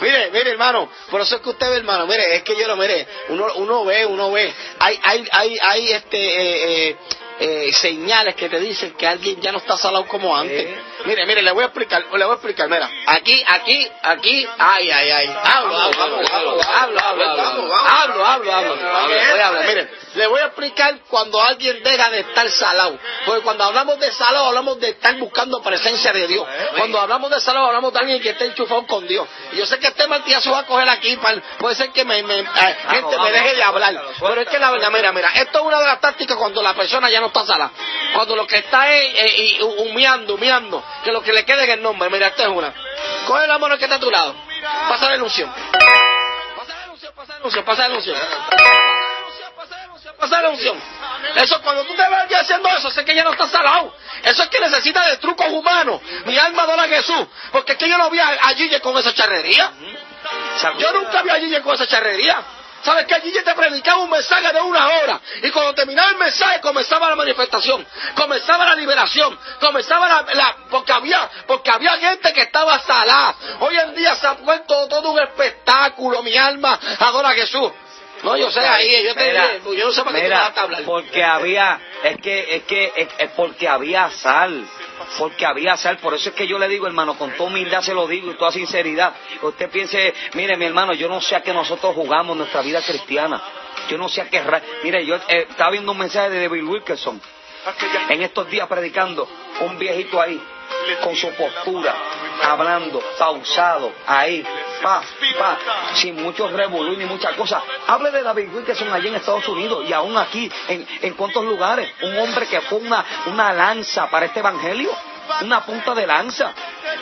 mire, mire, hermano, por eso es que usted ve, hermano, mire, es que yo lo mire, uno, uno ve, uno ve, hay, hay, hay, hay este, eh, eh, eh, señales que te dicen que alguien ya no está salado como antes. Mire, mire, le voy a explicar, le voy a explicar, mira, aquí, aquí, aquí, ay, ay, ay, hablo, hablo, hablo, hablo, hablo, hablo, hablo, hablo, hablo, mire, le voy a explicar cuando alguien deja de estar salado, porque cuando hablamos de salado hablamos de estar buscando presencia de Dios, cuando hablamos de salado hablamos de alguien que está enchufado con Dios, y yo sé que este martillazo va a coger aquí, puede ser que me, gente me deje de hablar, pero es que la verdad, mira, mira, esto es una de las tácticas cuando la persona ya no está salada, cuando lo que está es humeando, humeando, que lo que le quede en el nombre. Mira, esta es una. Coge la mano que está a tu lado. Pasa la ilusión. Pasa la ilusión, pasa la ilusión, pasa ilusión. Eso cuando tú te ya haciendo eso, sé que ya no está salado. Eso es que necesita de trucos humanos. Mi alma adora a Jesús. Porque es que yo no vi a Gille con esa charrería. Yo nunca vi a Gille con esa charrería. ¿Sabes que allí te predicaba un mensaje de una hora? Y cuando terminaba el mensaje comenzaba la manifestación, comenzaba la liberación, comenzaba la... porque, había, porque había gente que estaba salada. Hoy en día se ha vuelto todo un espectáculo, mi alma adora a Jesús. No, yo sé ahí, yo, te, yo no sé para qué mira, Porque había, es que, es que, es porque había sal porque había sal. Por eso es que yo le digo, hermano, con toda humildad se lo digo y toda sinceridad. Usted piense, mire, mi hermano, yo no sé a qué nosotros jugamos nuestra vida cristiana. Yo no sé a qué. Mire, yo eh, estaba viendo un mensaje de David Wilkerson en estos días predicando, un viejito ahí, con su postura, hablando, pausado, ahí, pa, pa, sin muchos revolú ni muchas cosas. Hable de David Wilkerson allí en Estados Unidos y aún aquí, en, en cuántos lugares. Un hombre que fue una, una lanza para este evangelio, una punta de lanza.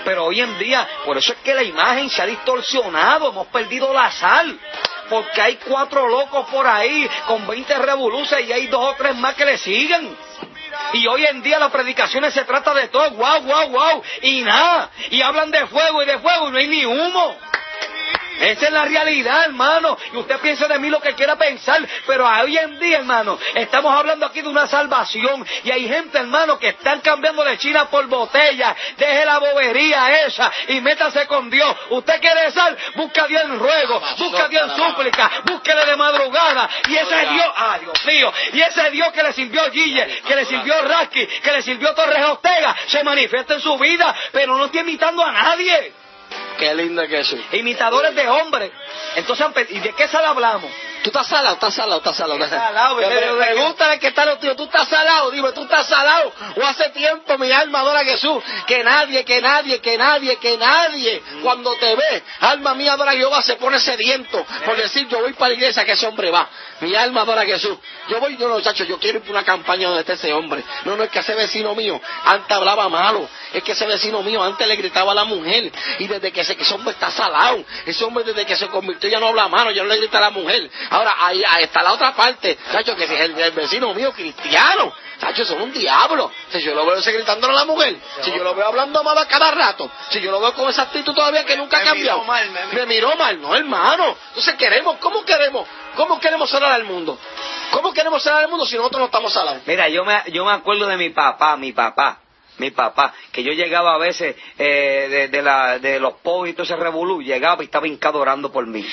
Pero hoy en día, por eso es que la imagen se ha distorsionado, hemos perdido la sal porque hay cuatro locos por ahí con 20 revoluciones y hay dos o tres más que le siguen. Y hoy en día las predicaciones se trata de todo, wow, wow, wow, y nada. Y hablan de fuego y de fuego y no hay ni humo. Esa es la realidad, hermano. Y usted piensa de mí lo que quiera pensar, pero hoy en día, hermano, estamos hablando aquí de una salvación. Y hay gente, hermano, que están cambiando de China por botella. Deje la bobería esa y métase con Dios. Usted quiere sal, busca a Dios en ruego, busca a Dios en súplica, búsquele de madrugada. Y ese Dios, ah, Dios mío, y ese Dios que le sirvió Guille, que le sirvió Rasky, que le sirvió Torres Ortega, se manifiesta en su vida, pero no está imitando a nadie. Qué lindo que es. Imitadores de hombres. Entonces, ¿y de qué sal hablamos? Tú estás salado, estás salado, estás salado. Estás salado, Pregúntale que está los tíos, tú estás salado, dime, tú estás salado. O hace tiempo mi alma adora a Jesús. Que nadie, que nadie, que nadie, que nadie, cuando te ve, alma mía adora a Jehová, se pone sediento por decir, yo voy para la iglesia, que ese hombre va. Mi alma adora a Jesús. Yo voy, yo no, muchachos, yo quiero ir para una campaña donde esté ese hombre. No, no, es que ese vecino mío antes hablaba malo. Es que ese vecino mío antes le gritaba a la mujer. Y desde que ese, ese hombre está salado, ese hombre desde que se convirtió ya no habla malo, ya no le grita a la mujer. Ahora, ahí, está la otra parte, Sacho, que es el, vecino mío cristiano. Sacho, son un diablo. Si yo lo veo gritando a la mujer, si yo lo veo hablando mal a cada rato, si yo lo veo con esa actitud todavía que nunca ha cambiado. me, miró mal, no, hermano. Entonces queremos, ¿cómo queremos? ¿Cómo queremos sanar al mundo? ¿Cómo queremos sanar al mundo si nosotros no estamos salados? Mira, yo me, yo me acuerdo de mi papá, mi papá mi papá, que yo llegaba a veces eh, de, la, de los pobres y todo ese revolú, llegaba y estaba hincado orando por mí.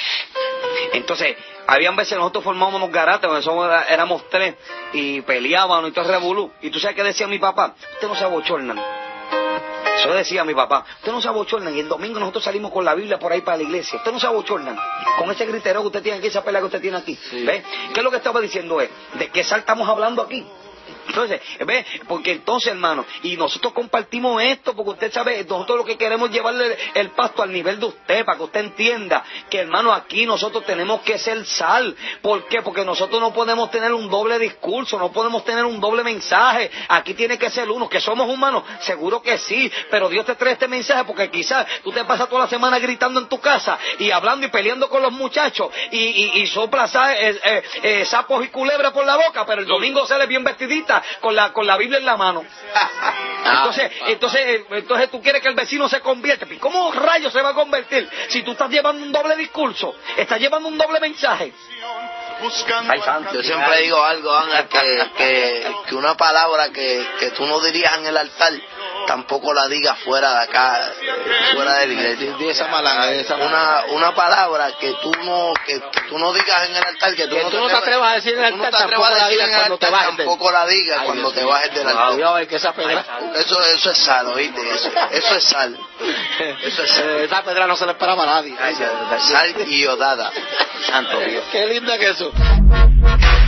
Entonces, habían veces nosotros formábamos garates, somos, éramos tres, y peleábamos y todo revolú. Y tú sabes qué decía mi papá, usted no se abochornan. Eso decía mi papá, usted no se abochornan. Y el domingo nosotros salimos con la Biblia por ahí para la iglesia. Usted no se abochornan. Con ese gritero que usted tiene aquí, esa pelea que usted tiene aquí. ¿Ve? ¿Qué es lo que estaba diciendo es? ¿De qué sal estamos hablando aquí? Entonces, ¿ve? Porque entonces, hermano, y nosotros compartimos esto porque usted sabe, nosotros lo que queremos es llevarle el pasto al nivel de usted, para que usted entienda que, hermano, aquí nosotros tenemos que ser sal. ¿Por qué? Porque nosotros no podemos tener un doble discurso, no podemos tener un doble mensaje. Aquí tiene que ser uno, que somos humanos, seguro que sí, pero Dios te trae este mensaje porque quizás tú te pasas toda la semana gritando en tu casa y hablando y peleando con los muchachos y, y, y soplas eh, eh, eh, sapos y culebras por la boca, pero el domingo sale bien vestidita con la, con la Biblia en la mano. Entonces, entonces, entonces tú quieres que el vecino se convierta. ¿Cómo rayos se va a convertir si tú estás llevando un doble discurso? Estás llevando un doble mensaje. Yo siempre digo algo, Ángel, que, que, una palabra que, que tú no dirías en el altar tampoco la digas fuera de acá, fuera de la iglesia. esa una, una palabra que tú no que, tú no digas en el altar, que tú, no, te atrevas a decir en el altar, tampoco la digas cuando te bajes. Tampoco la digas cuando te bajes del altar. esa pedra. Eso, eso es sal, ¿oíste? Eso, eso es sal. Eso es sal. Esa pedra no se le esperaba a nadie. Sal y odada. Santo Dios. Qué linda que eso. Yo.